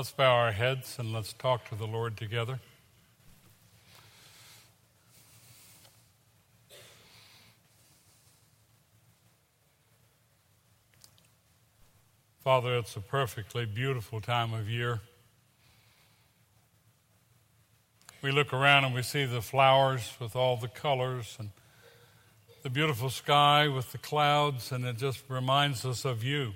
Let's bow our heads and let's talk to the Lord together. Father, it's a perfectly beautiful time of year. We look around and we see the flowers with all the colors and the beautiful sky with the clouds, and it just reminds us of you.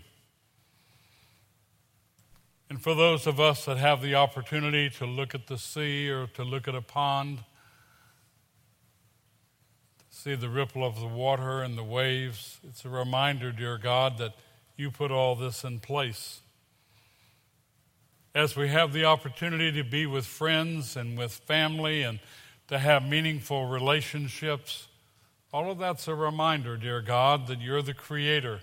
And for those of us that have the opportunity to look at the sea or to look at a pond, see the ripple of the water and the waves, it's a reminder, dear God, that you put all this in place. As we have the opportunity to be with friends and with family and to have meaningful relationships, all of that's a reminder, dear God, that you're the creator,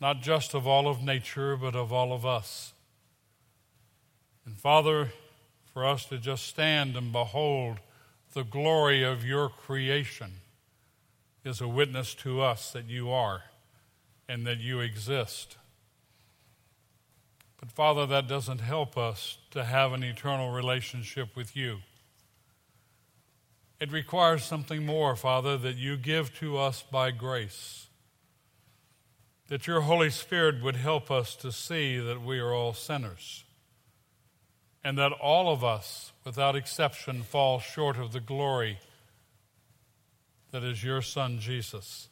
not just of all of nature, but of all of us. And Father, for us to just stand and behold the glory of your creation is a witness to us that you are and that you exist. But Father, that doesn't help us to have an eternal relationship with you. It requires something more, Father, that you give to us by grace. That your Holy Spirit would help us to see that we are all sinners and that all of us, without exception, fall short of the glory that is your Son Jesus,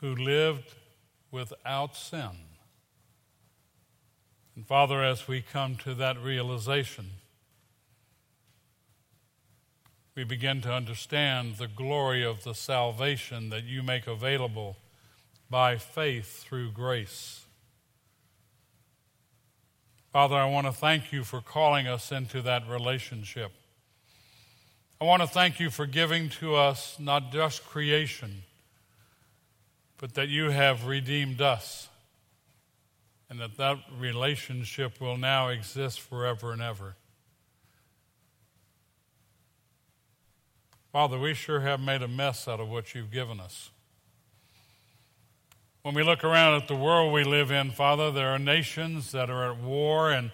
who lived without sin. And Father, as we come to that realization, we begin to understand the glory of the salvation that you make available by faith through grace. Father, I want to thank you for calling us into that relationship. I want to thank you for giving to us not just creation, but that you have redeemed us and that that relationship will now exist forever and ever. Father, we sure have made a mess out of what you've given us. When we look around at the world we live in, Father, there are nations that are at war and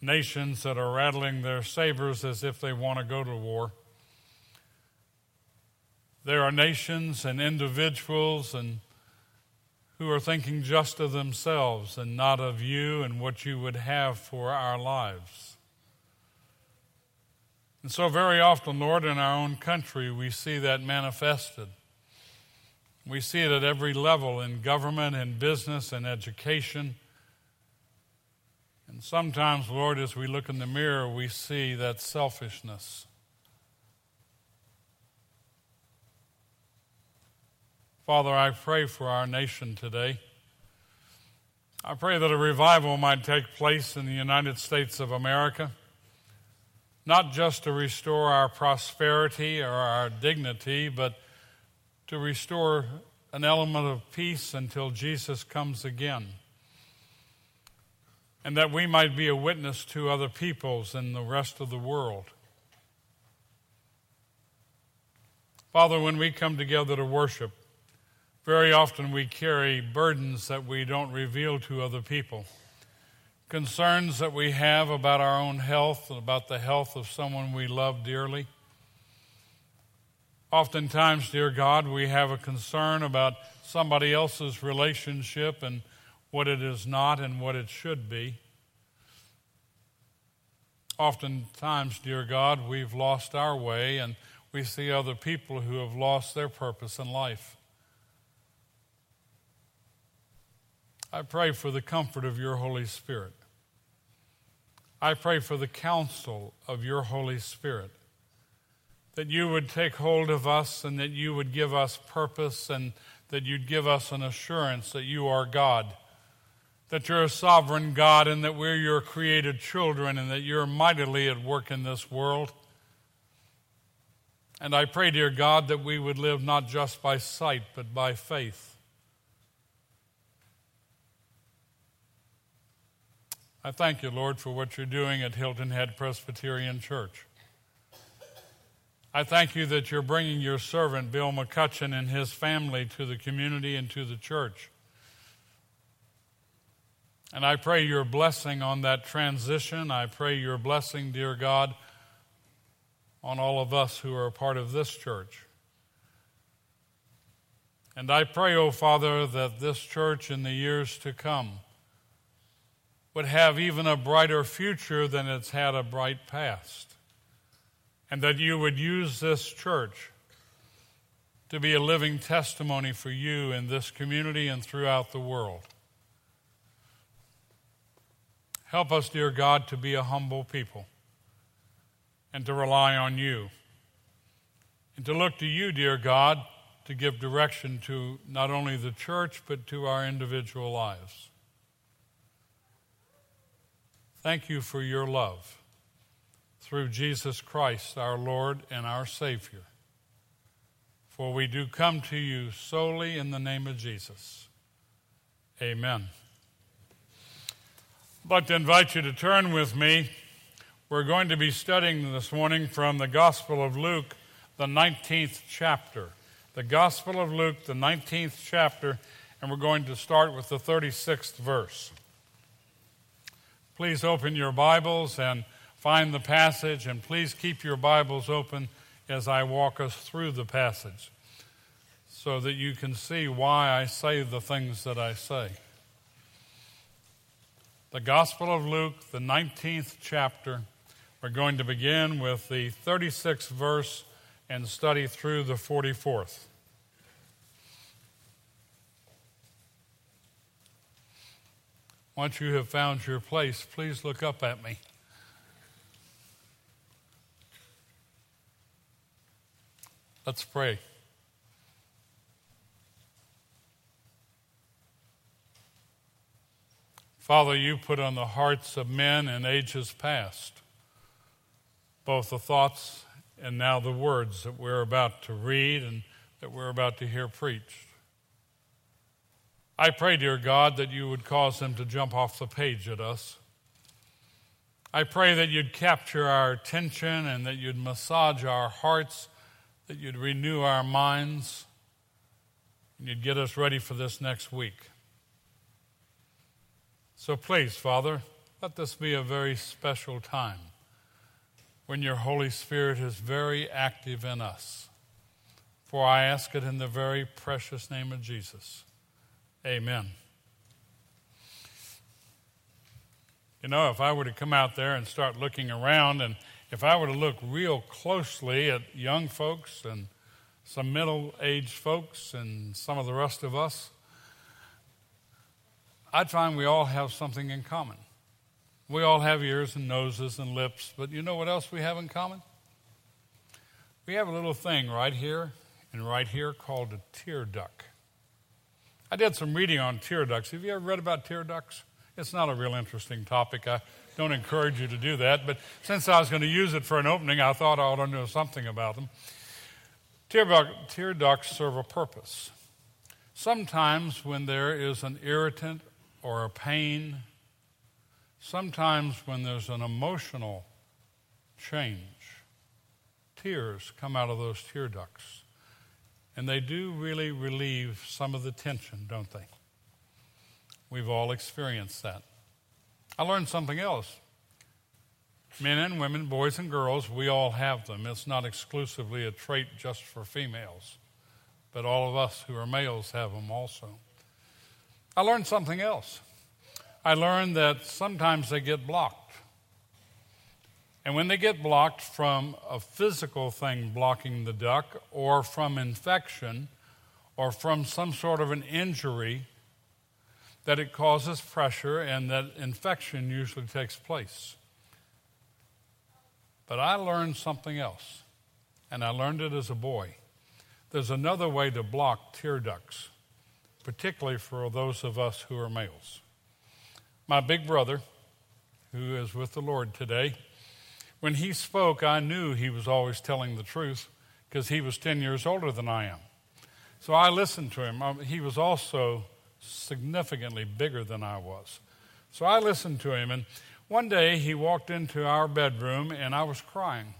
nations that are rattling their sabers as if they want to go to war. There are nations and individuals and who are thinking just of themselves and not of you and what you would have for our lives. And so, very often, Lord, in our own country, we see that manifested. We see it at every level in government, in business, in education. And sometimes, Lord, as we look in the mirror, we see that selfishness. Father, I pray for our nation today. I pray that a revival might take place in the United States of America, not just to restore our prosperity or our dignity, but to restore an element of peace until Jesus comes again. And that we might be a witness to other peoples in the rest of the world. Father, when we come together to worship, very often we carry burdens that we don't reveal to other people, concerns that we have about our own health and about the health of someone we love dearly. Oftentimes, dear God, we have a concern about somebody else's relationship and what it is not and what it should be. Oftentimes, dear God, we've lost our way and we see other people who have lost their purpose in life. I pray for the comfort of your Holy Spirit. I pray for the counsel of your Holy Spirit that you would take hold of us and that you would give us purpose and that you'd give us an assurance that you are God, that you're a sovereign God and that we're your created children and that you're mightily at work in this world. And I pray, dear God, that we would live not just by sight but by faith. I thank you, Lord, for what you're doing at Hilton Head Presbyterian Church. I thank you that you're bringing your servant, Bill McCutcheon, and his family to the community and to the church. And I pray your blessing on that transition. I pray your blessing, dear God, on all of us who are a part of this church. And I pray, O oh Father, that this church in the years to come would have even a brighter future than it's had a bright past. And that you would use this church to be a living testimony for you in this community and throughout the world. Help us, dear God, to be a humble people and to rely on you. And to look to you, dear God, to give direction to not only the church, but to our individual lives. Thank you for your love through Jesus Christ, our Lord and our Savior. For we do come to you solely in the name of Jesus. Amen. I'd like to invite you to turn with me. We're going to be studying this morning from the Gospel of Luke, the 19th chapter. The Gospel of Luke, the 19th chapter, and we're going to start with the 36th verse. Please open your Bibles and find the passage, and please keep your Bibles open as I walk us through the passage so that you can see why I say the things that I say. The Gospel of Luke, the 19th chapter. We're going to begin with the 36th verse and study through the 44th. Once you have found your place, please look up at me. Let's pray. Father, you put on the hearts of men in ages past both the thoughts and now the words that we're about to read and that we're about to hear preached. I pray, dear God, that you would cause them to jump off the page at us. I pray that you'd capture our attention and that you'd massage our hearts, that you'd renew our minds, and you'd get us ready for this next week. So please, Father, let this be a very special time when your Holy Spirit is very active in us. For I ask it in the very precious name of Jesus. Amen. You know, if I were to come out there and start looking around, and if I were to look real closely at young folks and some middle aged folks and some of the rest of us, I'd find we all have something in common. We all have ears and noses and lips, but you know what else we have in common? We have a little thing right here and right here called a tear duct. I did some reading on tear ducts. Have you ever read about tear ducts? It's not a real interesting topic. I don't encourage you to do that, but since I was going to use it for an opening, I thought I ought to know something about them. Tear, tear ducts serve a purpose. Sometimes, when there is an irritant or a pain, sometimes when there's an emotional change, tears come out of those tear ducts. And they do really relieve some of the tension, don't they? We've all experienced that. I learned something else. Men and women, boys and girls, we all have them. It's not exclusively a trait just for females, but all of us who are males have them also. I learned something else. I learned that sometimes they get blocked. And when they get blocked from a physical thing blocking the duct, or from infection, or from some sort of an injury, that it causes pressure and that infection usually takes place. But I learned something else, and I learned it as a boy. There's another way to block tear ducts, particularly for those of us who are males. My big brother, who is with the Lord today, when he spoke, I knew he was always telling the truth because he was 10 years older than I am. So I listened to him. Um, he was also significantly bigger than I was. So I listened to him. And one day he walked into our bedroom and I was crying.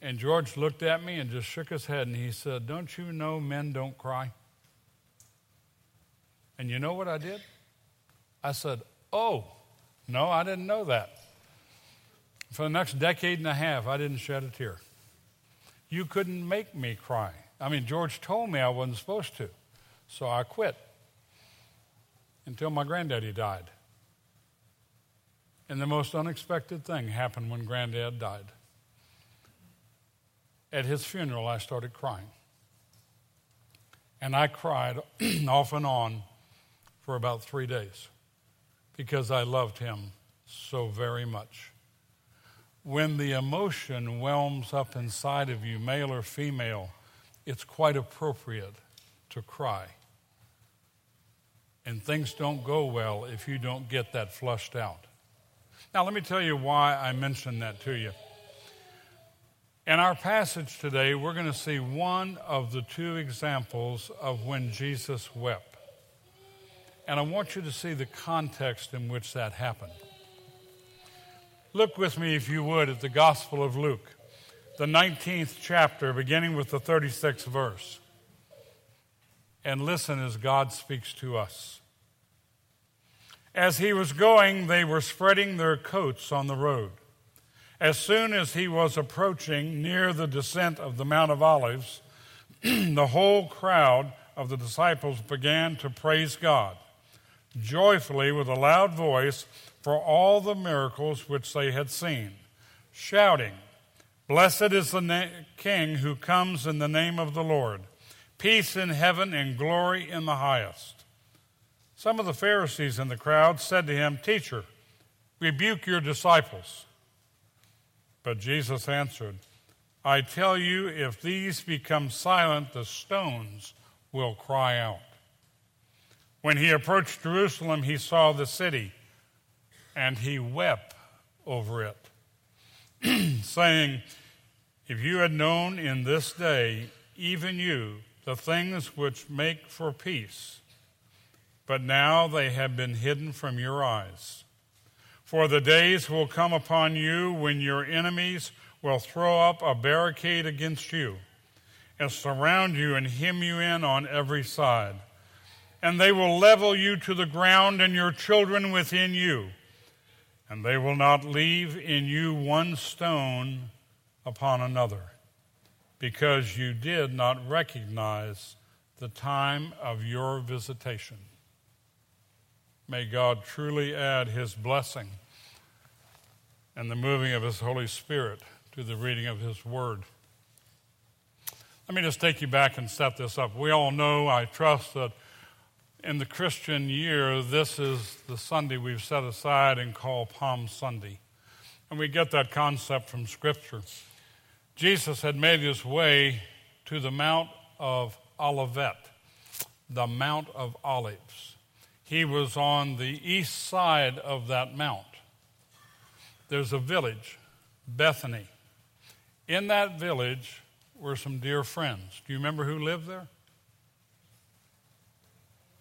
And George looked at me and just shook his head and he said, Don't you know men don't cry? And you know what I did? I said, Oh, no, I didn't know that. For the next decade and a half, I didn't shed a tear. You couldn't make me cry. I mean, George told me I wasn't supposed to, so I quit until my granddaddy died. And the most unexpected thing happened when granddad died. At his funeral, I started crying. And I cried off and on for about three days because I loved him so very much. When the emotion whelms up inside of you, male or female, it's quite appropriate to cry. And things don't go well if you don't get that flushed out. Now, let me tell you why I mentioned that to you. In our passage today, we're going to see one of the two examples of when Jesus wept. And I want you to see the context in which that happened. Look with me, if you would, at the Gospel of Luke, the 19th chapter, beginning with the 36th verse. And listen as God speaks to us. As he was going, they were spreading their coats on the road. As soon as he was approaching near the descent of the Mount of Olives, the whole crowd of the disciples began to praise God joyfully with a loud voice for all the miracles which they had seen, shouting, Blessed is the na- King who comes in the name of the Lord, peace in heaven and glory in the highest. Some of the Pharisees in the crowd said to him, Teacher, rebuke your disciples. But Jesus answered, I tell you, if these become silent, the stones will cry out. When he approached Jerusalem, he saw the city, and he wept over it, saying, If you had known in this day, even you, the things which make for peace, but now they have been hidden from your eyes. For the days will come upon you when your enemies will throw up a barricade against you and surround you and hem you in on every side. And they will level you to the ground and your children within you. And they will not leave in you one stone upon another, because you did not recognize the time of your visitation. May God truly add his blessing and the moving of his Holy Spirit to the reading of his word. Let me just take you back and set this up. We all know, I trust, that in the Christian year, this is the Sunday we've set aside and call Palm Sunday. And we get that concept from Scripture. Jesus had made his way to the Mount of Olivet, the Mount of Olives. He was on the east side of that mount. There's a village, Bethany. In that village were some dear friends. Do you remember who lived there?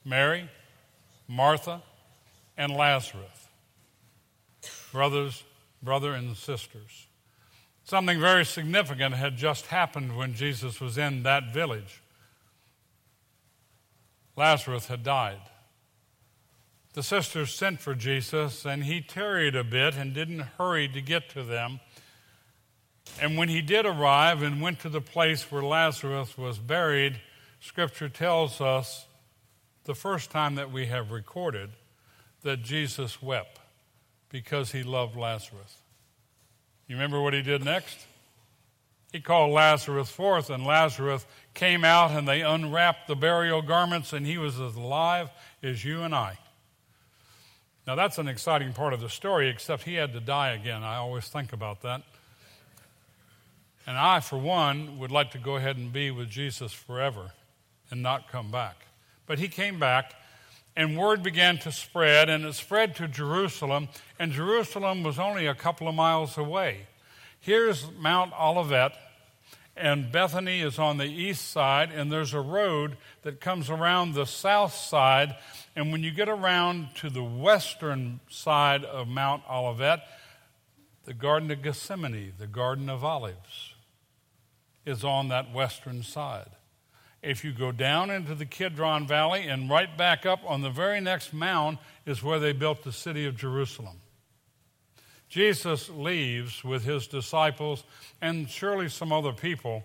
Mary, Martha, and Lazarus. Brothers, brother and sisters. Something very significant had just happened when Jesus was in that village. Lazarus had died. The sisters sent for Jesus, and he tarried a bit and didn't hurry to get to them. And when he did arrive and went to the place where Lazarus was buried, Scripture tells us the first time that we have recorded that Jesus wept because he loved Lazarus. You remember what he did next? He called Lazarus forth, and Lazarus came out, and they unwrapped the burial garments, and he was as alive as you and I. Now, that's an exciting part of the story, except he had to die again. I always think about that. And I, for one, would like to go ahead and be with Jesus forever and not come back. But he came back, and word began to spread, and it spread to Jerusalem, and Jerusalem was only a couple of miles away. Here's Mount Olivet, and Bethany is on the east side, and there's a road that comes around the south side and when you get around to the western side of Mount Olivet, the Garden of Gethsemane, the Garden of Olives, is on that western side. If you go down into the Kidron Valley and right back up on the very next mound is where they built the city of Jerusalem. Jesus leaves with his disciples and surely some other people,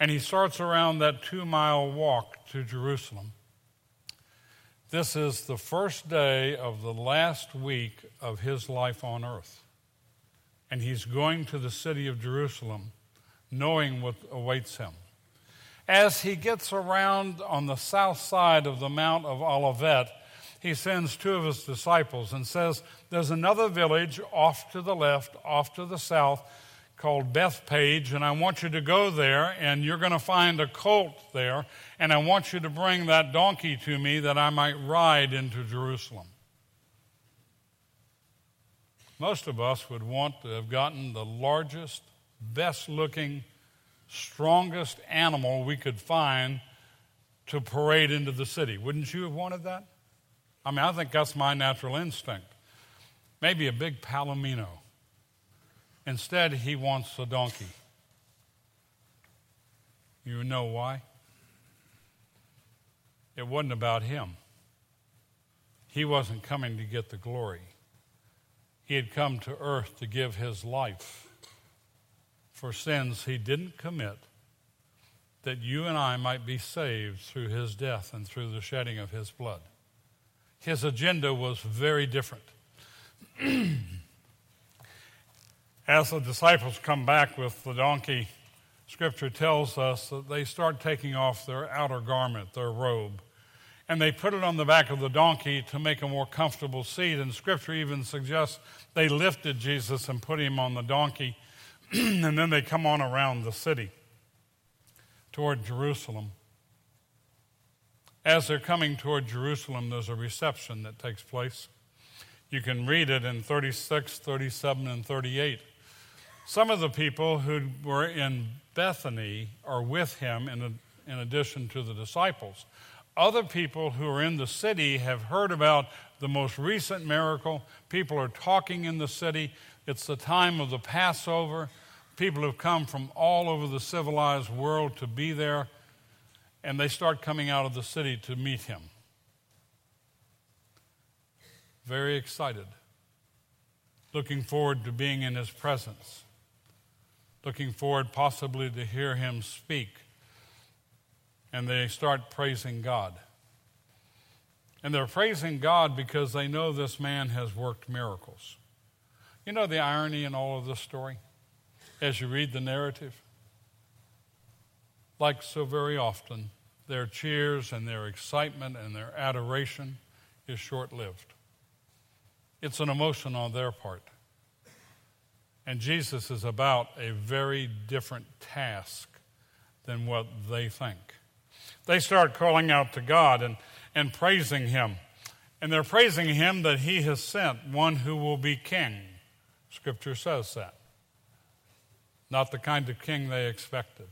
and he starts around that two mile walk to Jerusalem. This is the first day of the last week of his life on earth. And he's going to the city of Jerusalem knowing what awaits him. As he gets around on the south side of the Mount of Olivet, he sends two of his disciples and says, There's another village off to the left, off to the south, called Bethpage, and I want you to go there, and you're going to find a colt there, and I want you to bring that donkey to me that I might ride into Jerusalem. Most of us would want to have gotten the largest, best looking, strongest animal we could find to parade into the city. Wouldn't you have wanted that? I mean, I think that's my natural instinct. Maybe a big palomino. Instead, he wants a donkey. You know why? It wasn't about him. He wasn't coming to get the glory. He had come to earth to give his life for sins he didn't commit, that you and I might be saved through his death and through the shedding of his blood. His agenda was very different. As the disciples come back with the donkey, Scripture tells us that they start taking off their outer garment, their robe, and they put it on the back of the donkey to make a more comfortable seat. And Scripture even suggests they lifted Jesus and put him on the donkey, and then they come on around the city toward Jerusalem. As they're coming toward Jerusalem, there's a reception that takes place. You can read it in 36, 37, and 38. Some of the people who were in Bethany are with him in, a, in addition to the disciples. Other people who are in the city have heard about the most recent miracle. People are talking in the city. It's the time of the Passover. People have come from all over the civilized world to be there and they start coming out of the city to meet him. Very excited, looking forward to being in his presence, looking forward possibly to hear him speak. And they start praising God. And they're praising God because they know this man has worked miracles. You know the irony in all of this story as you read the narrative? like so very often, their cheers and their excitement and their adoration is short lived. It's an emotion on their part. And Jesus is about a very different task than what they think. They start calling out to God and, and praising Him. And they're praising Him that He has sent one who will be king. Scripture says that. Not the kind of king they expected.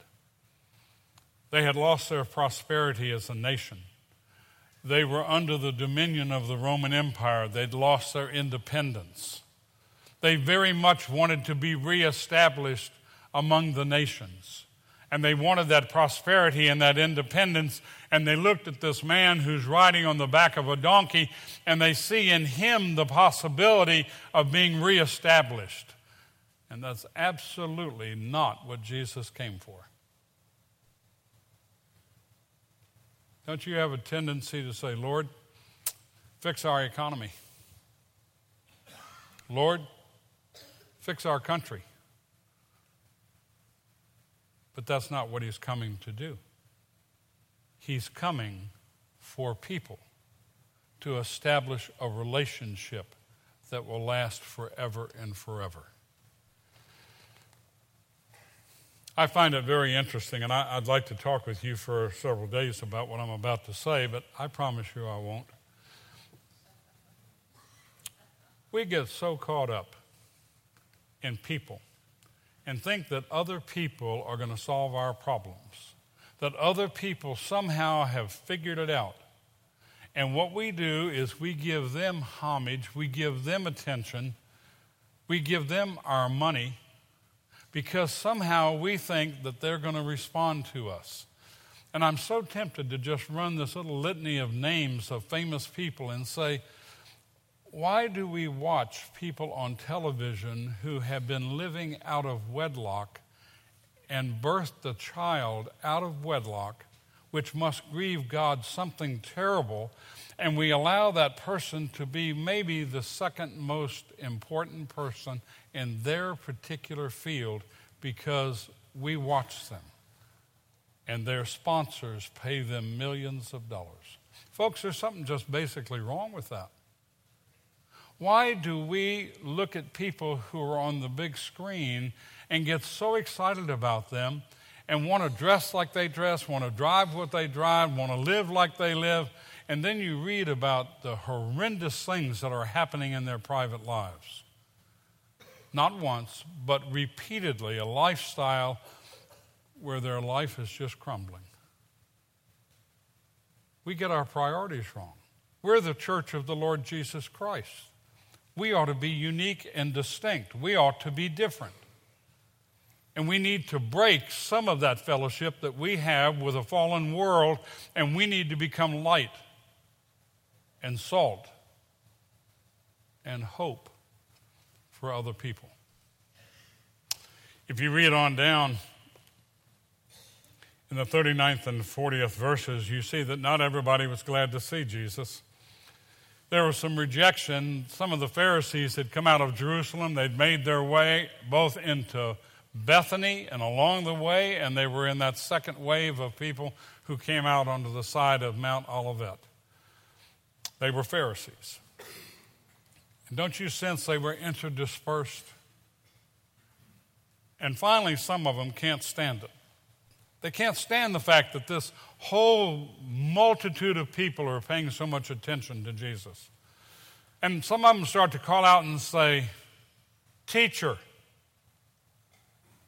They had lost their prosperity as a nation. They were under the dominion of the Roman Empire. They'd lost their independence. They very much wanted to be reestablished among the nations. And they wanted that prosperity and that independence. And they looked at this man who's riding on the back of a donkey, and they see in him the possibility of being reestablished. And that's absolutely not what Jesus came for. Don't you have a tendency to say, Lord, fix our economy? Lord, fix our country. But that's not what he's coming to do. He's coming for people to establish a relationship that will last forever and forever. I find it very interesting, and I, would like to talk with you for several days about what I'm about to say, but I promise you I won't. We get so caught up in people and think that other people are going to solve our problems, that other people somehow have figured it out. And what we do is we give them homage, we give them attention, we give them our money because somehow we think that they're going to respond to us. And I'm so tempted to just run this little litany of names of famous people and say, why do we watch people on television who have been living out of wedlock and birthed a child out of wedlock, which must grieve God something terrible, and we allow that person to be maybe the second most important person in their particular field because we watch them and their sponsors pay them millions of dollars. Folks, there's something just basically wrong with that. Why do we look at people who are on the big screen and get so excited about them and want to dress like they dress, want to drive what they drive, want to live like they live, and then you read about the horrendous things that are happening in their private lives? Not once, but repeatedly, a lifestyle where their life is just crumbling. We get our priorities wrong. We're the church of the Lord Jesus Christ. We ought to be unique and distinct. We ought to be different. And we need to break some of that fellowship that we have with a fallen world, and we need to become light and salt and hope for other people. If you read on down in the 39th and 40th verses, you see that not everybody was glad to see Jesus. There was some rejection. Some of the Pharisees had come out of Jerusalem. They'd made their way both into Bethany and along the way, and they were in that second wave of people who came out onto the side of Mount Olivet. They were Pharisees. And don't you sense they were interdispersed? And finally, some of them can't stand it. They can't stand the fact that this whole multitude of people are paying so much attention to Jesus. And some of them start to call out and say, Teacher,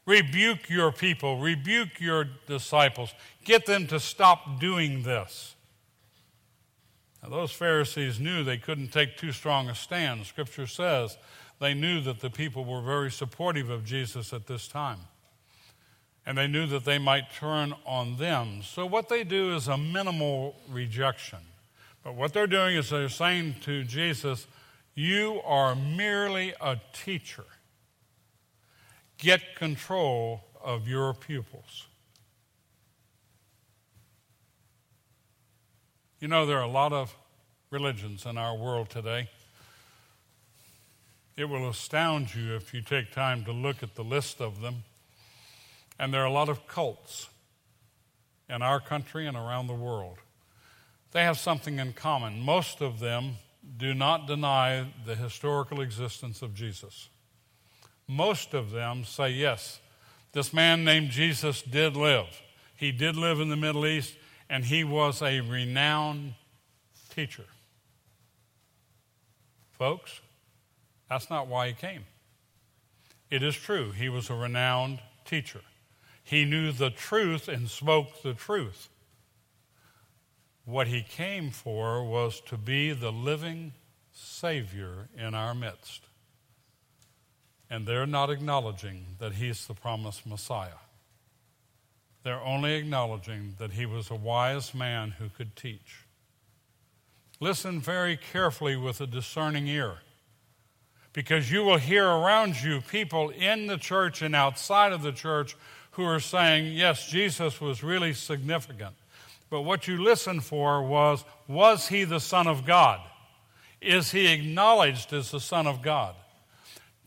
rebuke your people, rebuke your disciples, get them to stop doing this. Now, those Pharisees knew they couldn't take too strong a stand. Scripture says they knew that the people were very supportive of Jesus at this time and they knew that they might turn on them. So, what they do is a minimal rejection. But what they're doing is they're saying to Jesus, You are merely a teacher. Get control of your pupils. You know, there are a lot of religions in our world today. It will astound you if you take time to look at the list of them. And there are a lot of cults in our country and around the world. They have something in common. Most of them do not deny the historical existence of Jesus. Most of them say, yes, this man named Jesus did live. He did live in the Middle East, and he was a renowned teacher. Folks, that's not why he came. It is true, he was a renowned teacher. He knew the truth and spoke the truth. What he came for was to be the living Savior in our midst. And they're not acknowledging that he's the promised Messiah. They're only acknowledging that he was a wise man who could teach. Listen very carefully with a discerning ear because you will hear around you people in the church and outside of the church who are saying, yes, Jesus was really significant. But what you listened for was, was he the Son of God? Is he acknowledged as the Son of God?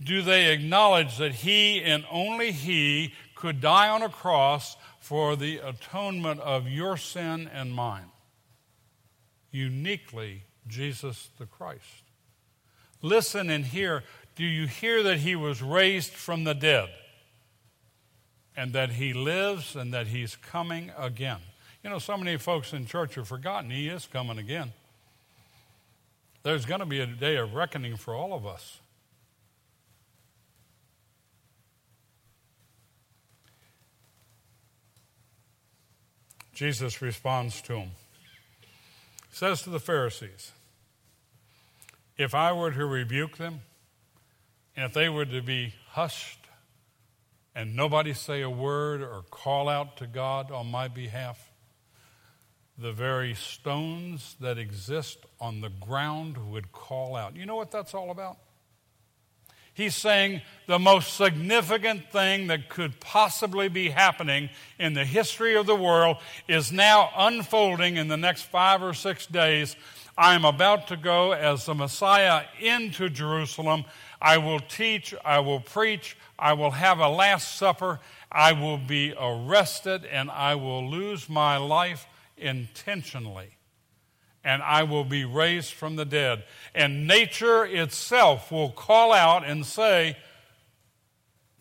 Do they acknowledge that he and only he could die on a cross for the atonement of your sin and mine? Uniquely, Jesus the Christ. Listen and hear. Do you hear that he was raised from the dead? and that he lives and that he's coming again. You know, so many folks in church have forgotten he is coming again. There's going to be a day of reckoning for all of us. Jesus responds to him. He says to the Pharisees, If I were to rebuke them, and if they were to be hushed and nobody say a word or call out to God on my behalf, the very stones that exist on the ground would call out. You know what that's all about? He's saying the most significant thing that could possibly be happening in the history of the world is now unfolding in the next five or six days. I am about to go as the Messiah into Jerusalem. I will teach, I will preach, I will have a Last Supper, I will be arrested, and I will lose my life intentionally and I will be raised from the dead. And nature itself will call out and say,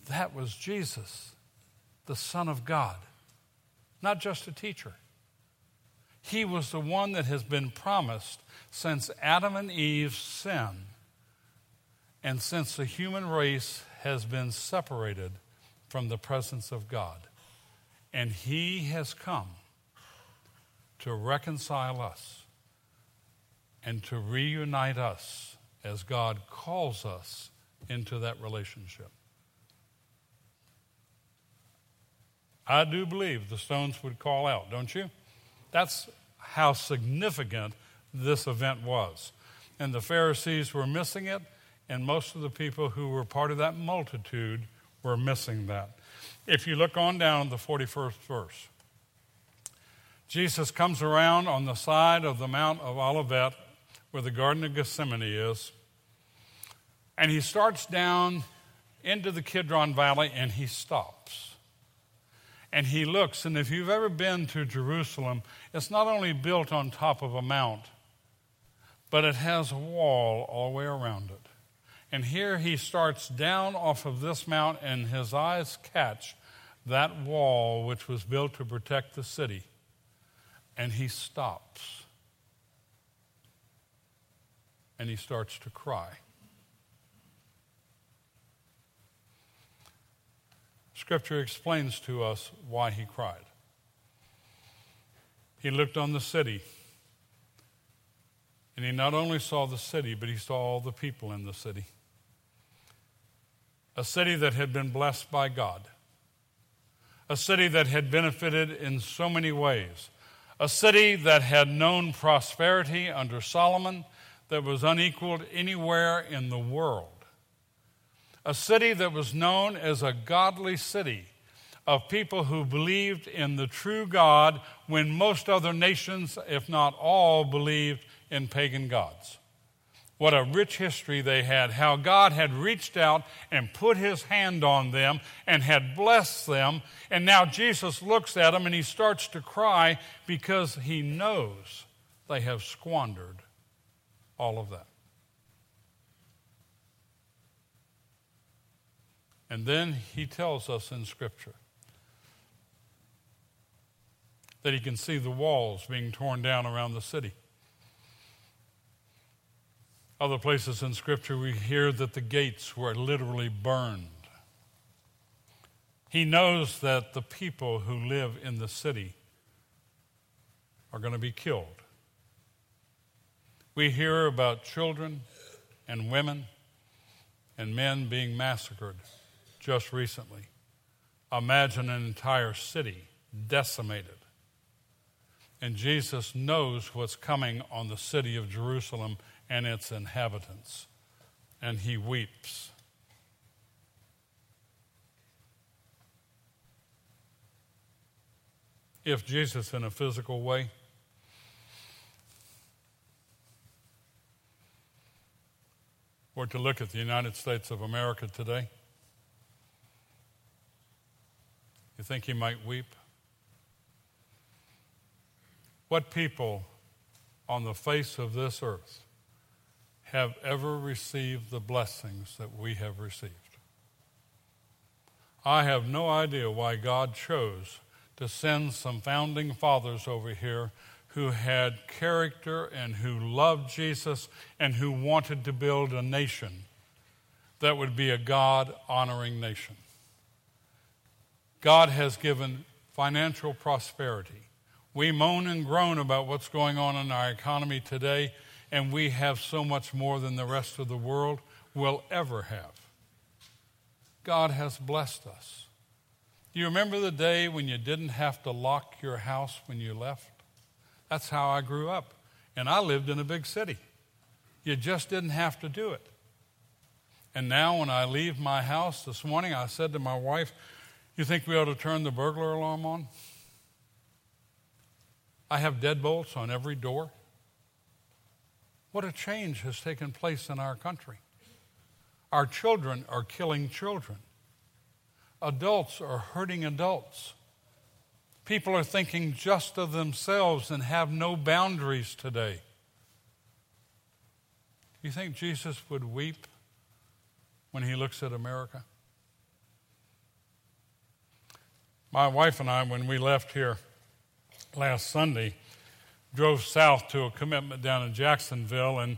That was Jesus, the Son of God, not just a teacher. He was the one that has been promised since Adam and Eve's sin and since the human race has been separated from the presence of God. And He has come to reconcile us and to reunite us as God calls us into that relationship. I do believe the stones would call out, don't you? That's how significant this event was. And the Pharisees were missing it, and most of the people who were part of that multitude were missing that. If you look on down the 41st verse, Jesus comes around on the side of the Mount of Olivet where the Garden of Gethsemane is. And he starts down into the Kidron Valley and he stops. And he looks, and if you've ever been to Jerusalem, it's not only built on top of a mount, but it has a wall all the way around it. And here he starts down off of this mount, and his eyes catch that wall which was built to protect the city. And he stops and he starts to cry. Scripture explains to us why he cried. He looked on the city, and he not only saw the city, but he saw all the people in the city. A city that had been blessed by God, a city that had benefited in so many ways, a city that had known prosperity under Solomon that was unequaled anywhere in the world. A city that was known as a godly city of people who believed in the true God when most other nations, if not all, believed in pagan gods. What a rich history they had, how God had reached out and put his hand on them and had blessed them. And now Jesus looks at them and he starts to cry because he knows they have squandered all of that. And then he tells us in Scripture that he can see the walls being torn down around the city. Other places in Scripture, we hear that the gates were literally burned. He knows that the people who live in the city are going to be killed. We hear about children and women and men being massacred just recently. Imagine an entire city decimated. And Jesus knows what's coming on the city of Jerusalem and its inhabitants. And he weeps. If Jesus, in a physical way, were to look at the United States of America today, you think he might weep? What people on the face of this earth have ever received the blessings that we have received? I have no idea why God chose to send some founding fathers over here who had character and who loved Jesus and who wanted to build a nation that would be a God honoring nation. God has given financial prosperity. We moan and groan about what's going on in our economy today, and we have so much more than the rest of the world will ever have. God has blessed us. Do you remember the day when you didn't have to lock your house when you left? That's how I grew up. And I lived in a big city. You just didn't have to do it. And now, when I leave my house this morning, I said to my wife, You think we ought to turn the burglar alarm on? I have deadbolts on every door. What a change has taken place in our country. Our children are killing children, adults are hurting adults. People are thinking just of themselves and have no boundaries today. Do you think Jesus would weep when he looks at America? My wife and I, when we left here last Sunday, drove south to a commitment down in Jacksonville, and,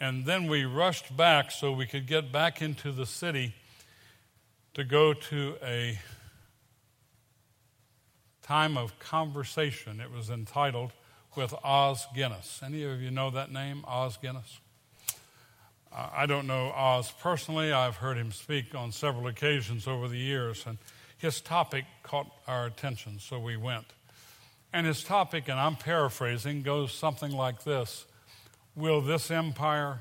and then we rushed back so we could get back into the city to go to a time of conversation. It was entitled with Os Guinness. Any of you know that name, Os Guinness? I don't know Os personally. I've heard him speak on several occasions over the years, and his topic caught our attention, so we went. And his topic, and I'm paraphrasing, goes something like this Will this empire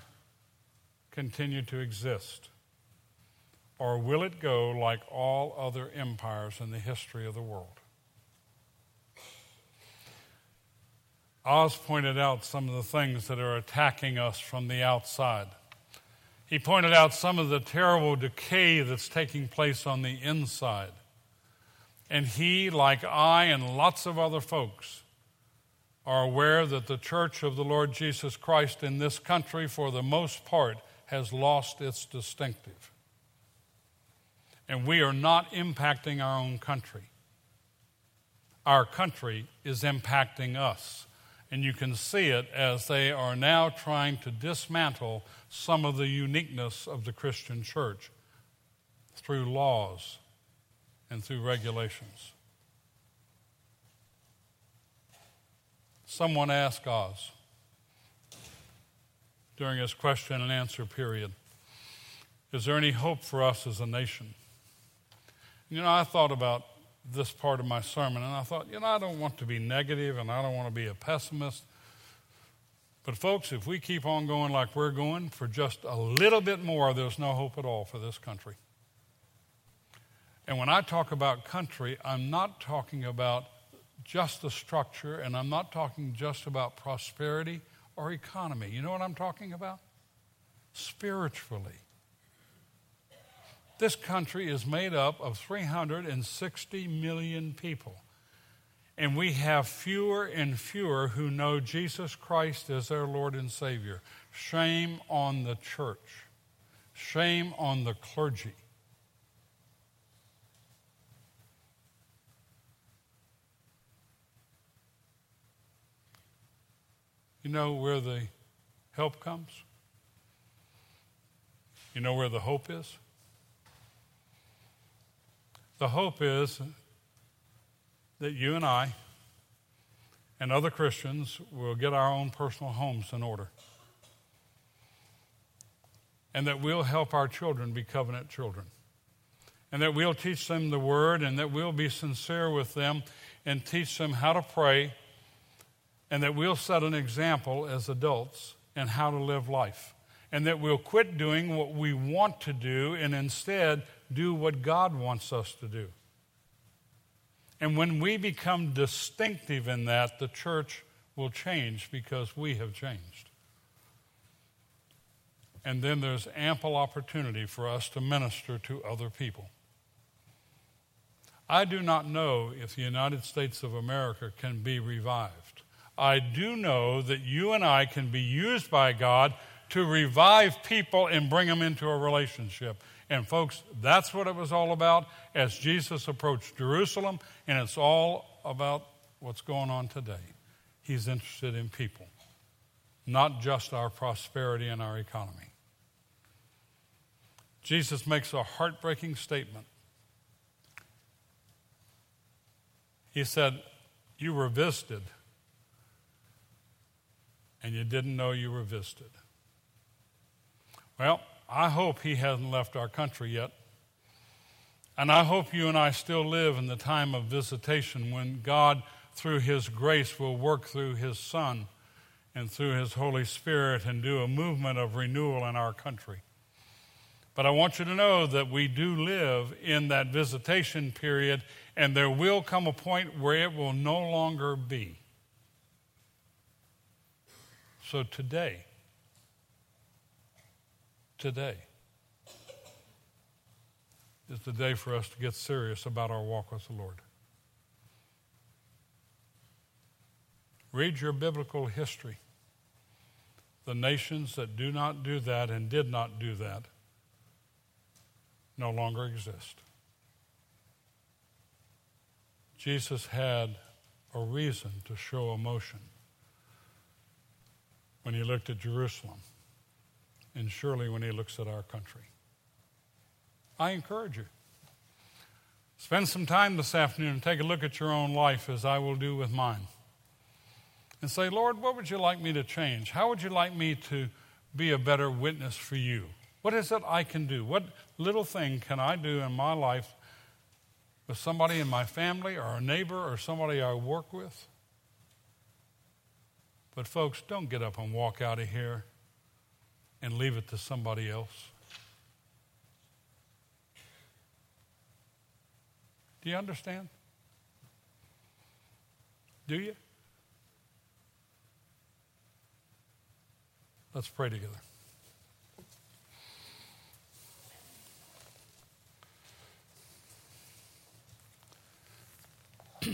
continue to exist? Or will it go like all other empires in the history of the world? Os pointed out some of the things that are attacking us from the outside. He pointed out some of the terrible decay that's taking place on the inside. And he, like I and lots of other folks, are aware that the church of the Lord Jesus Christ in this country, for the most part, has lost its distinctive. And we are not impacting our own country. Our country is impacting us. And you can see it as they are now trying to dismantle some of the uniqueness of the Christian church through laws and through regulations. Someone asked Os during his question and answer period Is there any hope for us as a nation? You know, I thought about this part of my sermon and I thought, you know, I don't want to be negative and I don't want to be a pessimist. But, folks, if we keep on going like we're going for just a little bit more, there's no hope at all for this country. And when I talk about country, I'm not talking about just the structure, and I'm not talking just about prosperity or economy. You know what I'm talking about? Spiritually. This country is made up of 360 million people. And we have fewer and fewer who know Jesus Christ as their Lord and Savior. Shame on the church. Shame on the clergy. You know where the help comes? You know where the hope is? The hope is that you and I and other Christians will get our own personal homes in order. And that we'll help our children be covenant children. And that we'll teach them the word and that we'll be sincere with them and teach them how to pray and that we'll set an example as adults in how to live life, and that we'll quit doing what we want to do and instead do what God wants us to do. And when we become distinctive in that, the church will change because we have changed. And then there's ample opportunity for us to minister to other people. I do not know if the United States of America can be revived. I do know that you and I can be used by God to revive people and bring them into a relationship. And, folks, that's what it was all about as Jesus approached Jerusalem, and it's all about what's going on today. He's interested in people, not just our prosperity and our economy. Jesus makes a heartbreaking statement. He said, You were visited and you didn't know you were visited. Well, I hope he hasn't left our country yet. And I hope you and I still live in the time of visitation when God through His grace, will work through His Son and through His Holy Spirit and do a movement of renewal in our country. But I want you to know that we do live in that visitation period, and there will come a point where it will no longer be. So today, today is the day for us to get serious about our walk with the Lord. Read your biblical history. The nations that do not do that and did not do that no longer exist. Jesus had a reason to show emotion when he looked at Jerusalem, and surely when he looks at our country. I encourage you. Spend some time this afternoon and take a look at your own life as I will do with mine. And say, Lord, what would you like me to change? How would you like me to be a better witness for you? What is it I can do? What little thing can I do in my life with somebody in my family or a neighbor or somebody I work with? But, folks, don't get up and walk out of here and leave it to somebody else. Do you understand? Do you? Let's pray together.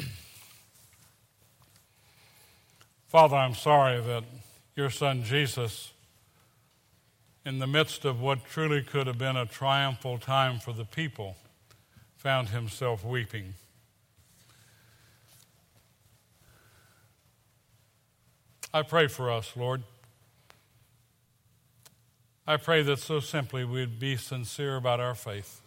Father, I'm sorry that your son Jesus, in the midst of what truly could have been a triumphal time for the people, found himself weeping. I pray for us, Lord. I pray that so simply we'd be sincere about our faith,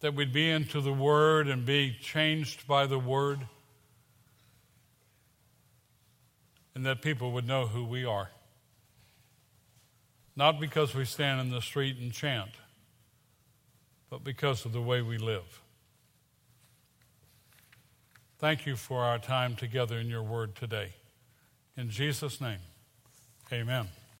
that we'd be into the Word and be changed by the Word and that people would know who we are. Not because we stand in the street and chant, but because of the way we live. Thank you for our time together in your word today. In Jesus' name, amen.